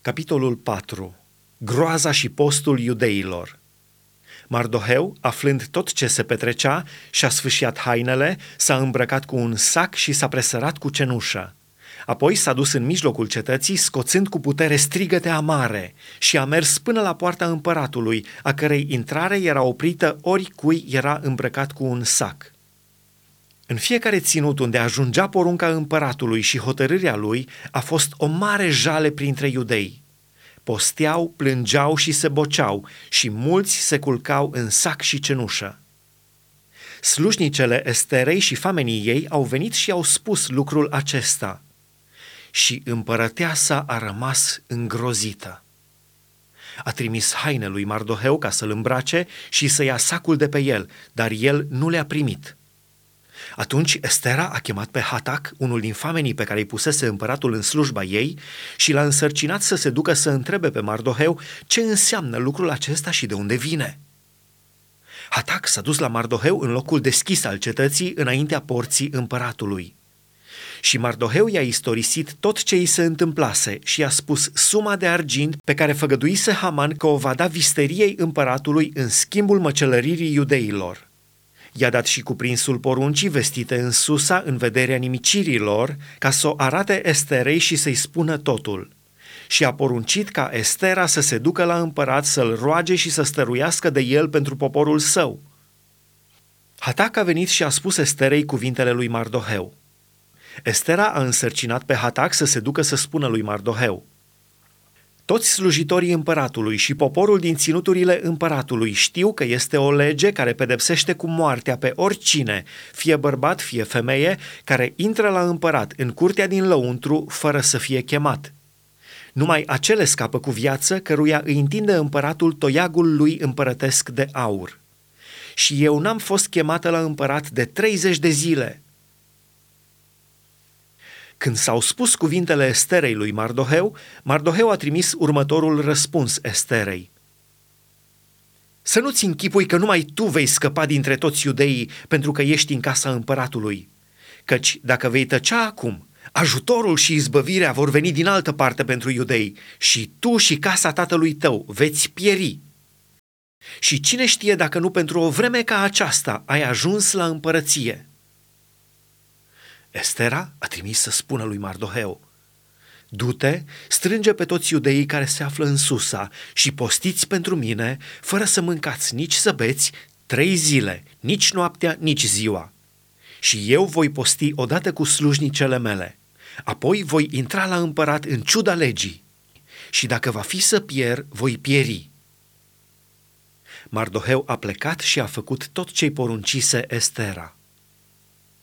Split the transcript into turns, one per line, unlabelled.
Capitolul 4. Groaza și postul iudeilor. Mardoheu, aflând tot ce se petrecea, și-a sfâșiat hainele, s-a îmbrăcat cu un sac și s-a presărat cu cenușă. Apoi s-a dus în mijlocul cetății, scoțând cu putere strigăte amare și a mers până la poarta împăratului, a cărei intrare era oprită oricui era îmbrăcat cu un sac. În fiecare ținut unde ajungea porunca împăratului și hotărârea lui, a fost o mare jale printre iudei. Posteau, plângeau și se boceau și mulți se culcau în sac și cenușă. Slujnicele Esterei și famenii ei au venit și au spus lucrul acesta. Și împărăteasa a rămas îngrozită. A trimis haine lui Mardoheu ca să-l îmbrace și să ia sacul de pe el, dar el nu le-a primit – atunci Estera a chemat pe Hatac, unul din famenii pe care îi pusese împăratul în slujba ei, și l-a însărcinat să se ducă să întrebe pe Mardoheu ce înseamnă lucrul acesta și de unde vine. Hatac s-a dus la Mardoheu în locul deschis al cetății înaintea porții împăratului. Și Mardoheu i-a istorisit tot ce îi se întâmplase și i-a spus suma de argint pe care făgăduise Haman că o va da visteriei împăratului în schimbul măcelăririi iudeilor. I-a dat și cuprinsul poruncii vestite în Susa în vederea nimicirilor, ca să o arate Esterei și să-i spună totul. Și a poruncit ca Estera să se ducă la împărat să-l roage și să stăruiască de el pentru poporul său. Hatac a venit și a spus Esterei cuvintele lui Mardoheu. Estera a însărcinat pe Hatac să se ducă să spună lui Mardoheu – toți slujitorii împăratului și poporul din ținuturile împăratului știu că este o lege care pedepsește cu moartea pe oricine, fie bărbat, fie femeie, care intră la împărat în curtea din lăuntru fără să fie chemat. Numai acele scapă cu viață căruia îi întinde împăratul toiagul lui împărătesc de aur. Și eu n-am fost chemată la împărat de 30 de zile – când s-au spus cuvintele Esterei lui Mardoheu, Mardoheu a trimis următorul răspuns Esterei. Să nu-ți închipui că numai tu vei scăpa dintre toți iudeii pentru că ești în casa împăratului, căci dacă vei tăcea acum, ajutorul și izbăvirea vor veni din altă parte pentru iudei și tu și casa tatălui tău veți pieri. Și cine știe dacă nu pentru o vreme ca aceasta ai ajuns la împărăție?' Estera a trimis să spună lui Mardoheu, Du-te, strânge pe toți iudeii care se află în Susa și postiți pentru mine, fără să mâncați nici să beți, trei zile, nici noaptea, nici ziua. Și eu voi posti odată cu slujnicele mele. Apoi voi intra la împărat în ciuda legii. Și dacă va fi să pierd, voi pieri. Mardoheu a plecat și a făcut tot ce-i poruncise Estera.